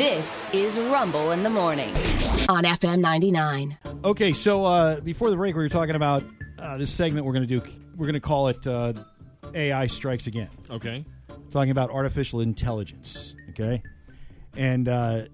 This is Rumble in the Morning on FM 99. Okay, so uh, before the break, we were talking about uh, this segment we're going to do. We're going to call it uh, AI Strikes Again. Okay. Talking about artificial intelligence. Okay. And uh, uh,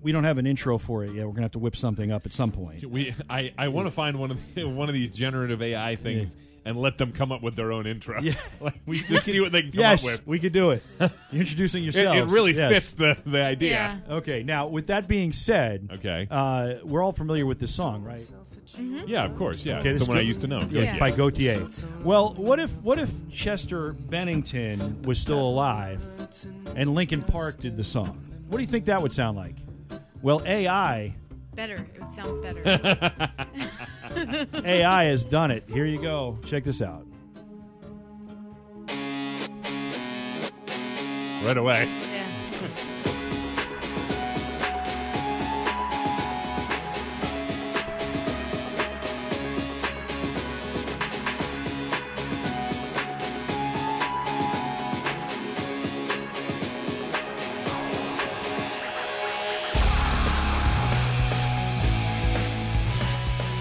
we don't have an intro for it yet. We're going to have to whip something up at some point. We I, I want to find one of the, one of these generative AI things and let them come up with their own intro. Yeah. like we just see what they can come yes, up with. we could do it. You're introducing It, yourself. it really Yes. fits the the idea. Yeah. Okay, now with that being said, Okay. uh, we're all familiar with this song, right? Yeah, of course. Yeah, Okay, this someone I used to know. Yeah, Gotye. by Gotye. Well, what if what if Chester Bennington was still alive and Linkin Park did the song? What do you think that would sound like? Well, AI Better. It would sound better. AI has done it. Here you go. Check this out. right away.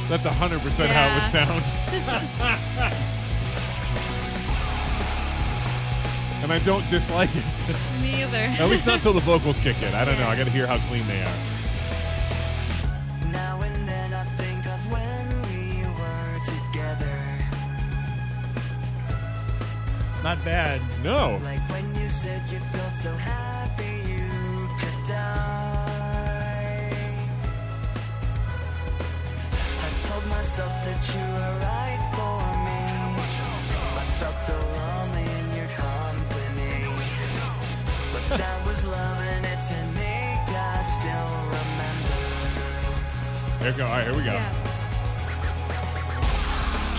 That's hundred percent how it would sound. and I don't dislike it. Me either. At least not till the vocals kick in. I don't know. I got to hear how clean they are. Now and then I think of when we were together. Not bad. No. Like when you said you felt so happy you could die. Told myself that you were right for me. I felt so lonely in your company. But that was love and it's unique. I still remember. Here we go. All right, here we go. Yeah.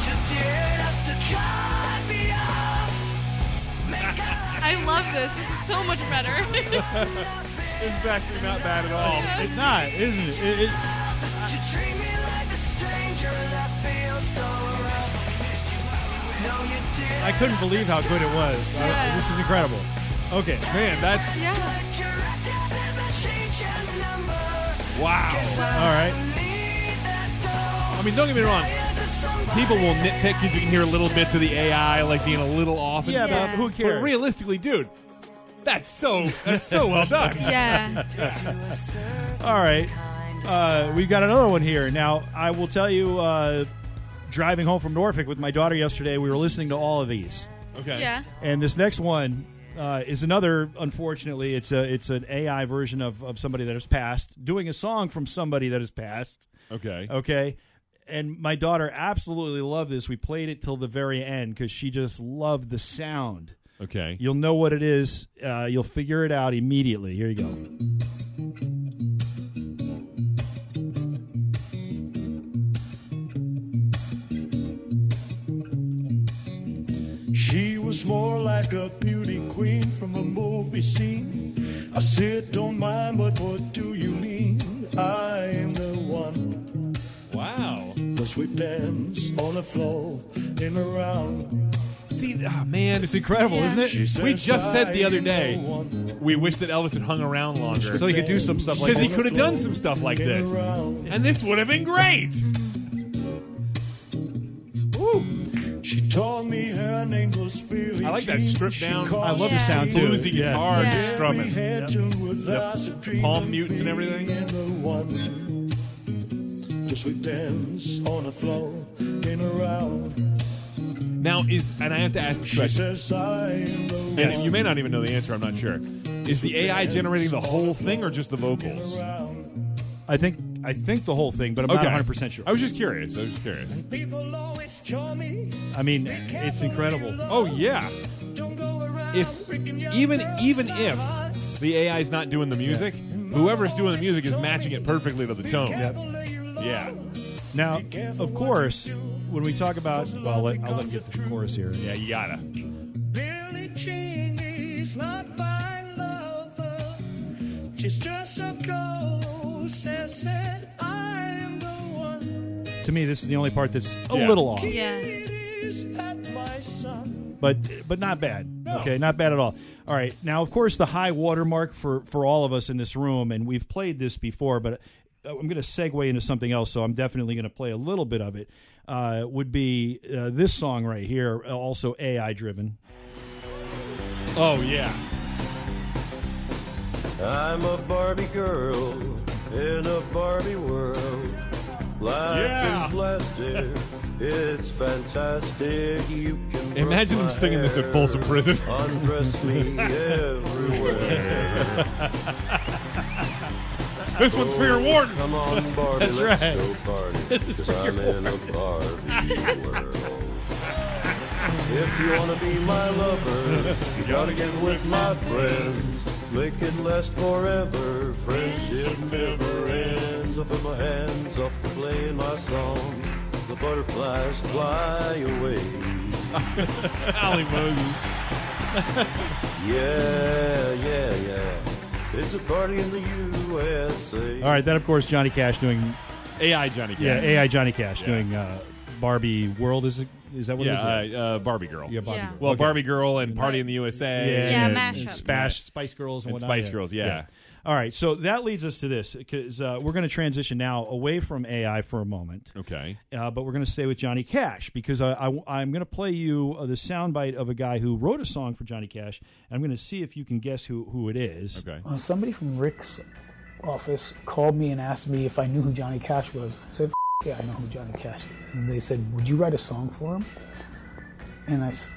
You did have to cut me off. Make I love this. This is so much better. This is actually not bad at all. It's not, isn't it? It- it- You I couldn't believe how good it was. I- this is incredible. Okay. Man, that's yeah. wow. All right. I mean, don't get me wrong. People will nitpick because you can hear a little bit to the AI like being a little off. And Yeah, stuff. but who cares? But realistically, dude, that's so that's so well done. Yeah. All right. Uh, we've got another one here. Now, I will tell you, uh, driving home from Norfolk with my daughter yesterday, we were listening to all of these. Okay. Yeah. And this next one uh, is another. Unfortunately, it's a it's an AI version of, of somebody that has passed, doing a song from somebody that has passed. Okay. Okay, and my daughter absolutely loved this. We played it till the very end because she just loved the sound. Okay. You'll know what it is. Uh, you'll figure it out immediately. Here you go. Was more like a beauty queen from a movie scene. I said, don't mind, but what do you mean? I am the one. Wow. Cause we dance on the floor in a round. See, ah, man, It's incredible, Yeah. isn't it? She We just said the other day the we wish that Elvis had hung around longer So he could do some stuff like because he could have done some stuff like this, and this would have been great. I like that stripped down- I love the sound too. Bluesy Yeah. guitar, Yeah. just strumming. Every head tuned with us, a dream palm mutes and everything. being the one. Just we dance on the floor in a round. Now is, and I have to ask this She question, says the and you may not even know the answer. I'm not sure. Is the AI generating the whole thing or just the vocals? I think I think the whole thing, but I'm not 100 percent sure. I was just curious. I was just curious. People always tell me I mean, it's incredible. Oh yeah. don't go If even even if the AI is not doing the music, whoever's doing the music is matching it perfectly to the tone. Yeah. Now, of course, when we talk about, well, I'll let, I'll let you get the chorus here. Yeah, you gotta. Billie Jean is not my lover. She's just me, this is the only part that's a Yeah. little off, Yeah. It is at my son. but but not bad. No. Okay, not bad at all. All right. Now, of course, the high watermark for for all of us in this room, and we've played this before, but uh, I'm going to segue into something else, so I'm definitely going to play a little bit of it. Uh, would be uh, this song right here, uh, also AI driven. Oh yeah. I'm a Barbie girl in a Barbie world. Life Yeah. is plastic. It's fantastic. You can Imagine him singing this at Folsom Prison. Undress me everywhere. This one's for your oh, warden. Come on, Barbie, That's let's right. go party. Cause I'm in a Barbie world. If you wanna be my lover, you gotta get with my friends. Make it last forever. Friendship never ends. I put my hands up to playing my song. The butterflies fly away. Ali Moses. Yeah, yeah, yeah. It's a party in the USA. All right. Then, of course, Johnny Cash doing AI Johnny Cash. yeah AI Johnny Cash Yeah. doing uh, Barbie World. Is it? Is that what Yeah, it is? uh, uh, Barbie Girl. yeah, Barbie. Yeah. Girl. Well, Okay. Barbie Girl and Party in the USA. Yeah, Yeah, and, mashup. and Spash, Spice Girls, and, And whatnot. Spice Girls, yeah. All right, so that leads us to this because uh, we're going to transition now away from AI for a moment, Okay. uh, but we're going to stay with Johnny Cash because I, I, am going to play you uh, the soundbite of a guy who wrote a song for Johnny Cash. And I'm going to see if you can guess who, who it is. Okay. Uh, somebody from Rick's office called me and asked me if I knew who Johnny Cash was. I said, "F- "Yeah, I know who Johnny Cash is." And they said, "Would you write a song for him?" And I said,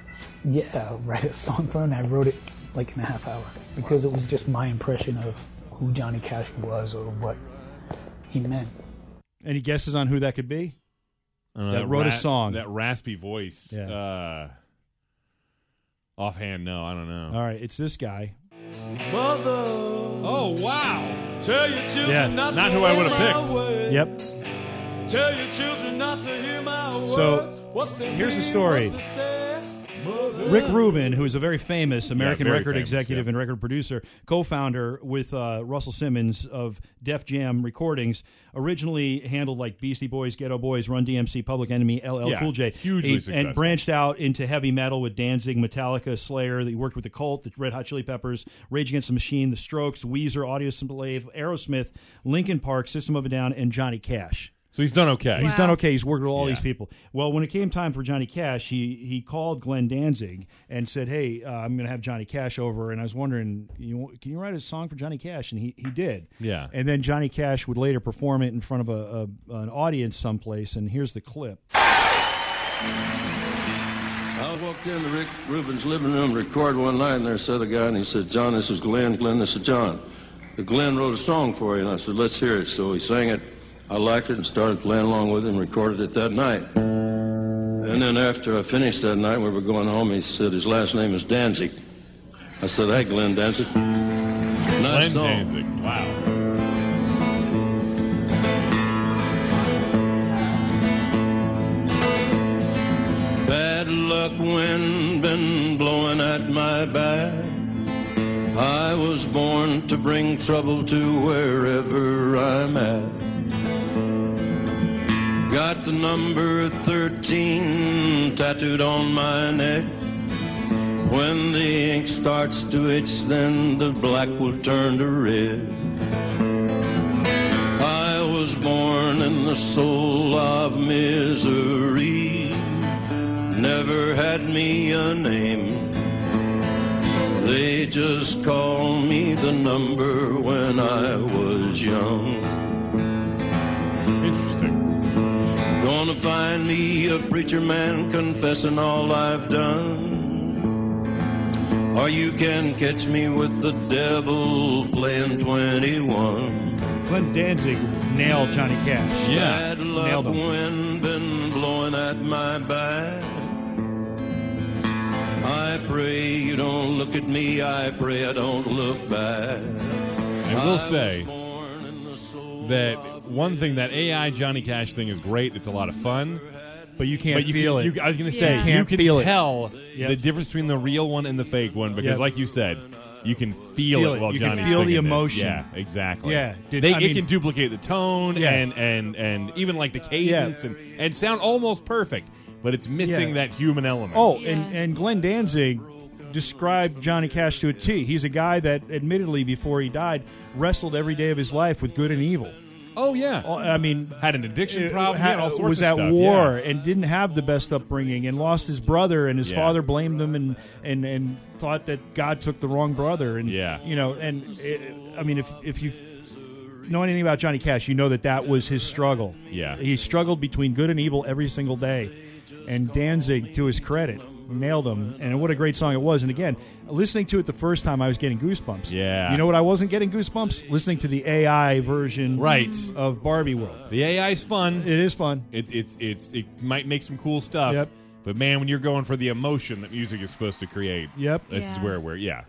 "Yeah, I'll write a song for him." And I wrote it like in a half hour because it was just my impression of who Johnny Cash was or what he meant. Any guesses on who that could be? I don't That wrote a song. That raspy voice. Yeah. Uh, offhand, no, I don't know. All right, it's this guy. Mother, Oh wow! tell your children Yeah, not, not to who I would've picked. words. Yep. So, words. What they here's the hear, story. what they say. Mother, Rick Rubin, who is a very famous American very record famous, executive yeah. and record producer, co-founder with uh, Russell Simmons of Def Jam Recordings, originally handled like Beastie Boys, Geto Boys, Run DMC, Public Enemy, LL Yeah, Cool J, hugely He- and successful. branched out into heavy metal with Danzig, Metallica, Slayer. He worked with the Cult, the Red Hot Chili Peppers, Rage Against the Machine, the Strokes, Weezer, Audioslave, Aerosmith, Linkin Park, System of a Down, and Johnny Cash. So he's done okay. He's Wow. done okay. He's worked with all Yeah. these people. Well, when it came time for Johnny Cash, he he called Glenn Danzig and said, "Hey, uh, I'm going to have Johnny Cash over, and I was wondering, you, can you write a song for Johnny Cash?" And he, he did. Yeah. And then Johnny Cash would later perform it in front of a, a an audience someplace. And here's the clip. I walked into Rick Rubin's living room to record one night, and there sat a guy, and he said, John, this is Glenn. Glenn, this is John. Glenn wrote a song for you, and I said, let's hear it. So he sang it. I liked it and started playing along with it and recorded it that night. And then after I finished that night, we were going home, he said his last name is Danzig. I said, hey, Glenn Danzig. Nice Glenn song. Danzig. Wow. Bad luck wind been blowing at my back. I was born to bring trouble to wherever I'm at. Got the number 13 tattooed on my neck. When the ink starts to itch, then the black will turn to red. I was born in the soul of misery. Never had me a name. They just called me the number when I was young. Interesting. Gonna find me a preacher man confessing all I've done. Or you can catch me with the devil playing 21. Glenn Danzig nailed Johnny Cash. Yeah. Bad luck nailed him. wind been blowing at my back. I pray you don't look at me. I pray I don't look back. I will was say born in the soul that of one thing that AI Johnny Cash thing is great. It's a lot of fun. But you can't but you feel can, it. You, I was going to say Yeah. you Can't can feel it. tell Yep. the difference between the real one and the fake one because, Yep. like you said, you can feel, Feel it it. while You can Johnny's feel the singing this. emotion. Yeah, exactly. Yeah. Did- they, I it mean- can duplicate the tone Yeah. and and and even like the cadence and and sound almost perfect, but it's missing Yeah. that human element. Oh, Yeah. and, and Glenn Danzig described Johnny Cash to a T. He's a guy that, admittedly, before he died, wrestled every day of his life with good and evil. Oh yeah, Oh, I mean, had an addiction problem. had- all sorts was of at stuff, war yeah. and didn't have the best upbringing and lost his brother and his Yeah. father blamed him and, and, and thought that God took the wrong brother and Yeah. you know and it, I mean if if you know anything about Johnny Cash you know that that was his struggle Yeah. he struggled between good and evil every single day and Danzig to his credit nailed him and what a great song it was and again listening to it the first time I was getting goosebumps Yeah. you know what I wasn't getting goosebumps listening to the AI version Right. of Barbie World The AI's fun. it is fun It, it's it's it might make some cool stuff. Yep. But man, when you're going for the emotion that music is supposed to create, Yep. this is Yeah. where we're yeah.